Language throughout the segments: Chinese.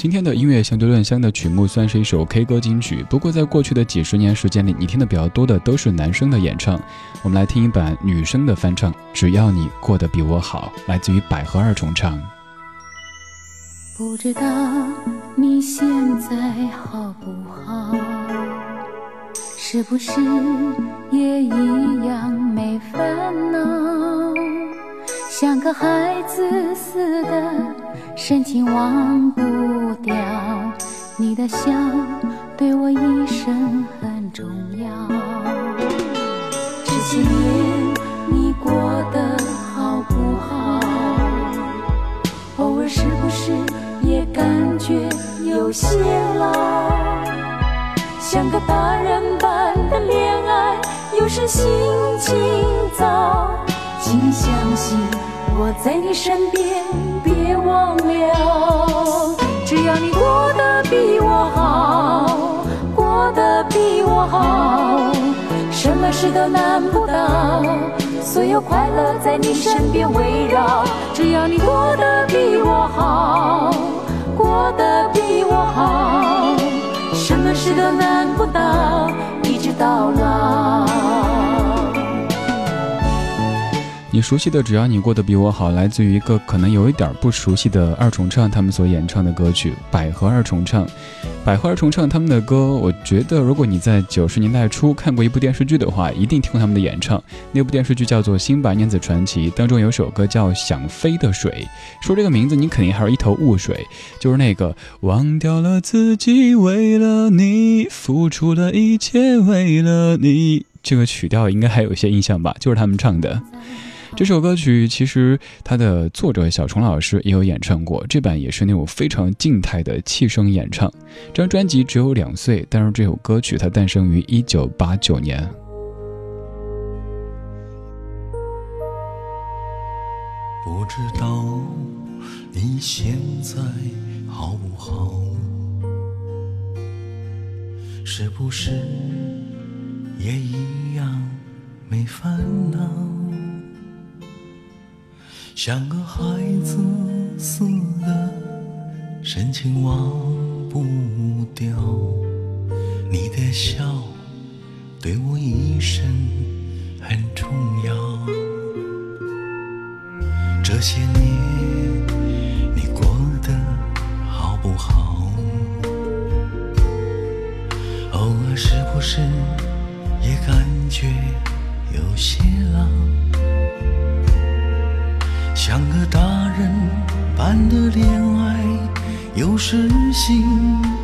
今天的音乐相对论香的曲目算是一首 K 歌金曲，不过在过去的几十年时间里，你听的比较多的都是男生的演唱。我们来听一版女生的翻唱，《只要你过得比我好》，来自于百合二重唱。不知道你现在好不好，是不是也一样没烦恼，像个孩子似的。深情忘不掉你的笑，对我一生很重要。这些年你过得好不好？偶尔是不是也感觉有些老？像个大人般的恋爱，有时心情糟。请你相信我在你身边。别忘了，只要你过得比我好，过得比我好，什么事都难不倒，所有快乐在你身边围绕。只要你过得比我好，过得比我好，什么事都难熟悉的，只要你过得比我好，来自于一个可能有一点不熟悉的二重唱，他们所演唱的歌曲《百合二重唱》。百合二重唱他们的歌，我觉得如果你在九十年代初看过一部电视剧的话，一定听过他们的演唱。那部电视剧叫做《新白娘子传奇》，当中有首歌叫《想飞的水》。说这个名字，你肯定还是一头雾水，就是那个忘掉了自己，为了你付出了一切，为了你。这个曲调应该还有一些印象吧？就是他们唱的。这首歌曲其实它的作者小虫老师也有演唱过，这版也是那种非常静态的气声演唱。这张专辑只有两岁，但是这首歌曲它诞生于一九八九年。不知道你现在好不好？是不是也一样没烦恼？像个孩子似的，深情忘不掉。你的笑对我一生很重要。这些年你过得好不好？偶尔是不是也感觉有些老？像个大人般的恋爱，有时心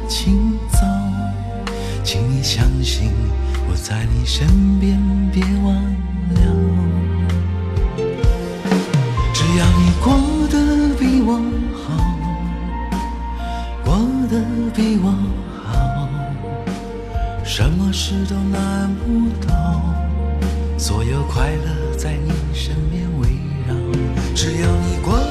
情糟，请你相信我在你身边，别忘了。只要你过得比我好，过得比我好，什么事都难不倒，所有快乐在你身边围绕。只要你过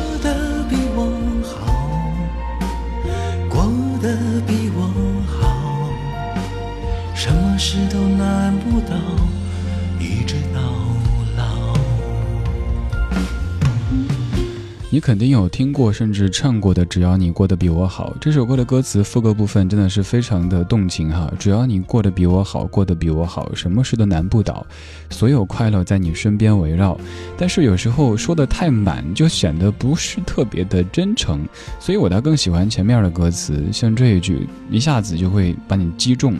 肯定有听过，甚至唱过的。只要你过得比我好，这首歌的歌词副歌部分真的是非常的动情哈。只要你过得比我好，过得比我好，什么事都难不倒，所有快乐在你身边围绕。但是有时候说的太满，就显得不是特别的真诚。所以我倒更喜欢前面的歌词，像这一句，一下子就会把你击中。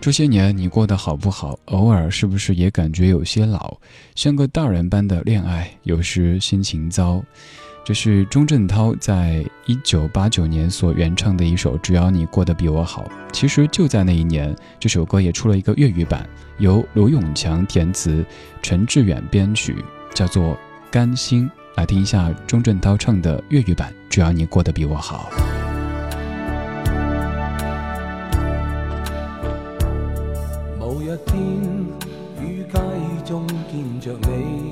这些年你过得好不好？偶尔是不是也感觉有些老？像个大人般的恋爱，有时心情糟。这是钟镇涛在一九八九年所原唱的一首《只要你过得比我好》。其实就在那一年，这首歌也出了一个粤语版，由卢永强填词，陈志远编曲，叫做《甘心》。来听一下钟镇涛唱的粤语版《只要你过得比我好》。某一天雨街中见着你。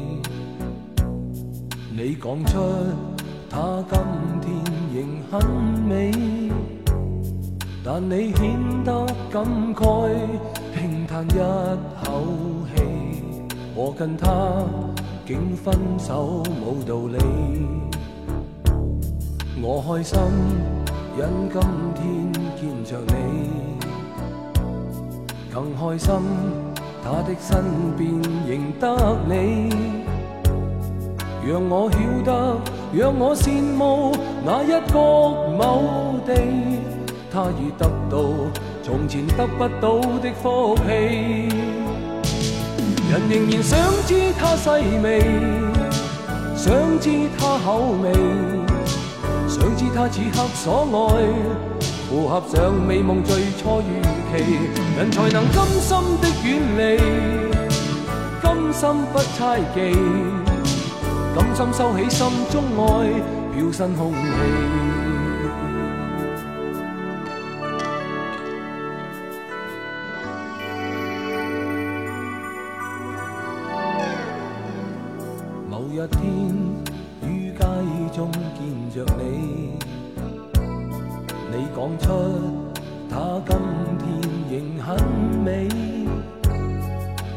你讲出他今天仍很美，但你显得感慨，轻叹一口气。我跟他竟分手冇道理，我开心因今天见着你更开心，他的身边仍得你，让我晓得，让我羡慕那一个某地，他已得到从前得不到的福气。人仍然想知他细微，想知他口味，想知他此刻所爱。符合上美梦最初预期，人才能甘心的远离，甘心不猜忌，甘心收起心中爱，飘身空气。某一天于街中见着你。你讲出他今天仍很美，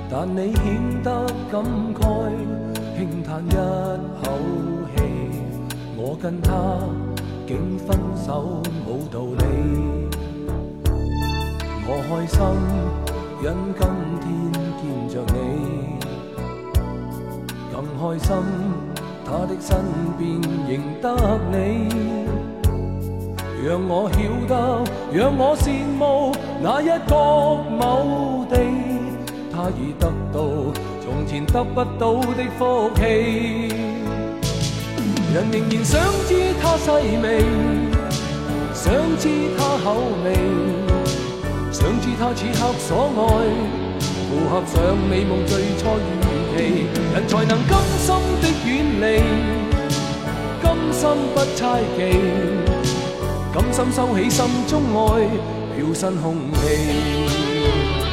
但你显得感慨，轻叹一口气。我跟他竟分手冇道理。我开心，因今天见着你，更开心，他的身边认得你。让我晓得，让我羡慕那一个某地，他已得到从前得不到的福气。人仍然想知他细微，想知他口味，想知他此刻所爱，符合上美梦最初预期。人才能甘心的远离，甘心不猜忌。甘心收起心中爱，飘身空气。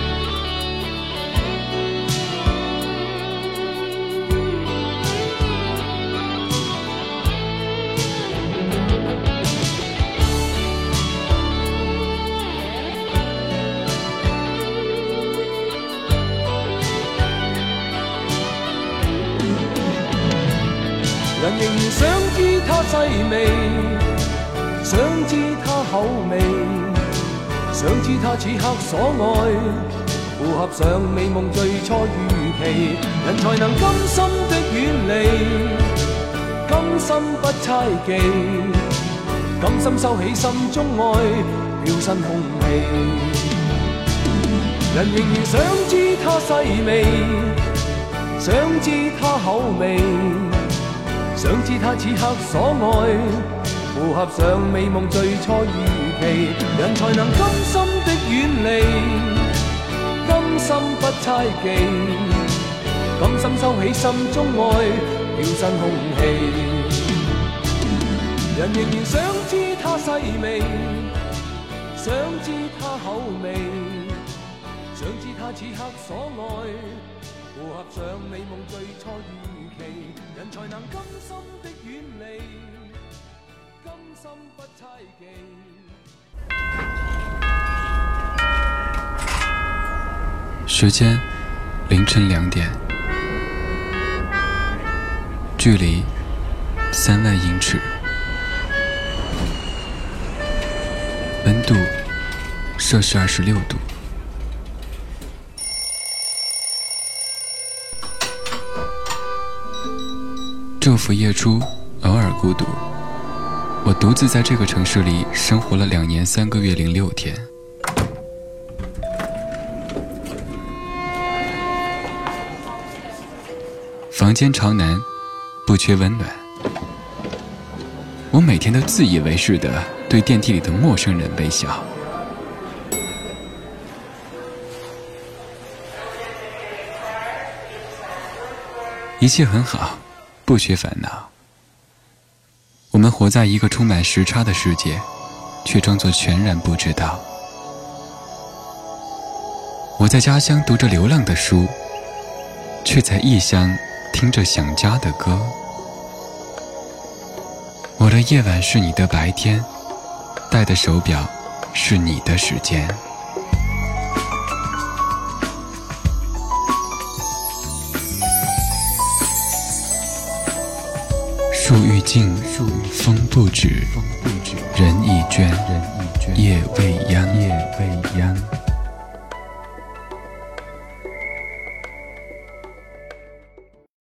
想知他细微。想知他口味，想知他此刻所爱，符合上美梦最初预期，人才能甘心的远离，甘心不猜忌，甘心收起心中爱，飘身空气。人仍然想知他细微，想知他口味，知他此刻所爱。符合上美梦最初预期，人才能甘心的远离，甘心不猜忌，甘心收起心中爱，飘身空气。人仍然想知他细微，想知他口味，想知他此刻所爱，符合上美梦最初预期，人才能甘心的远离。时间凌晨两点，距离三万英尺，温度摄氏二十六度。昼伏夜出，偶尔孤独。我独自在这个城市里生活了两年三个月零六天。房间朝南，不缺温暖。我每天都自以为是的对电梯里的陌生人微笑。一切很好，不缺烦恼。我们活在一个充满时差的世界，却装作全然不知道。我在家乡读着流浪的书，却在异乡听着想家的歌。我的夜晚是你的白天，戴的手表是你的时间。树欲静，风不止；人已倦，夜未央。夜未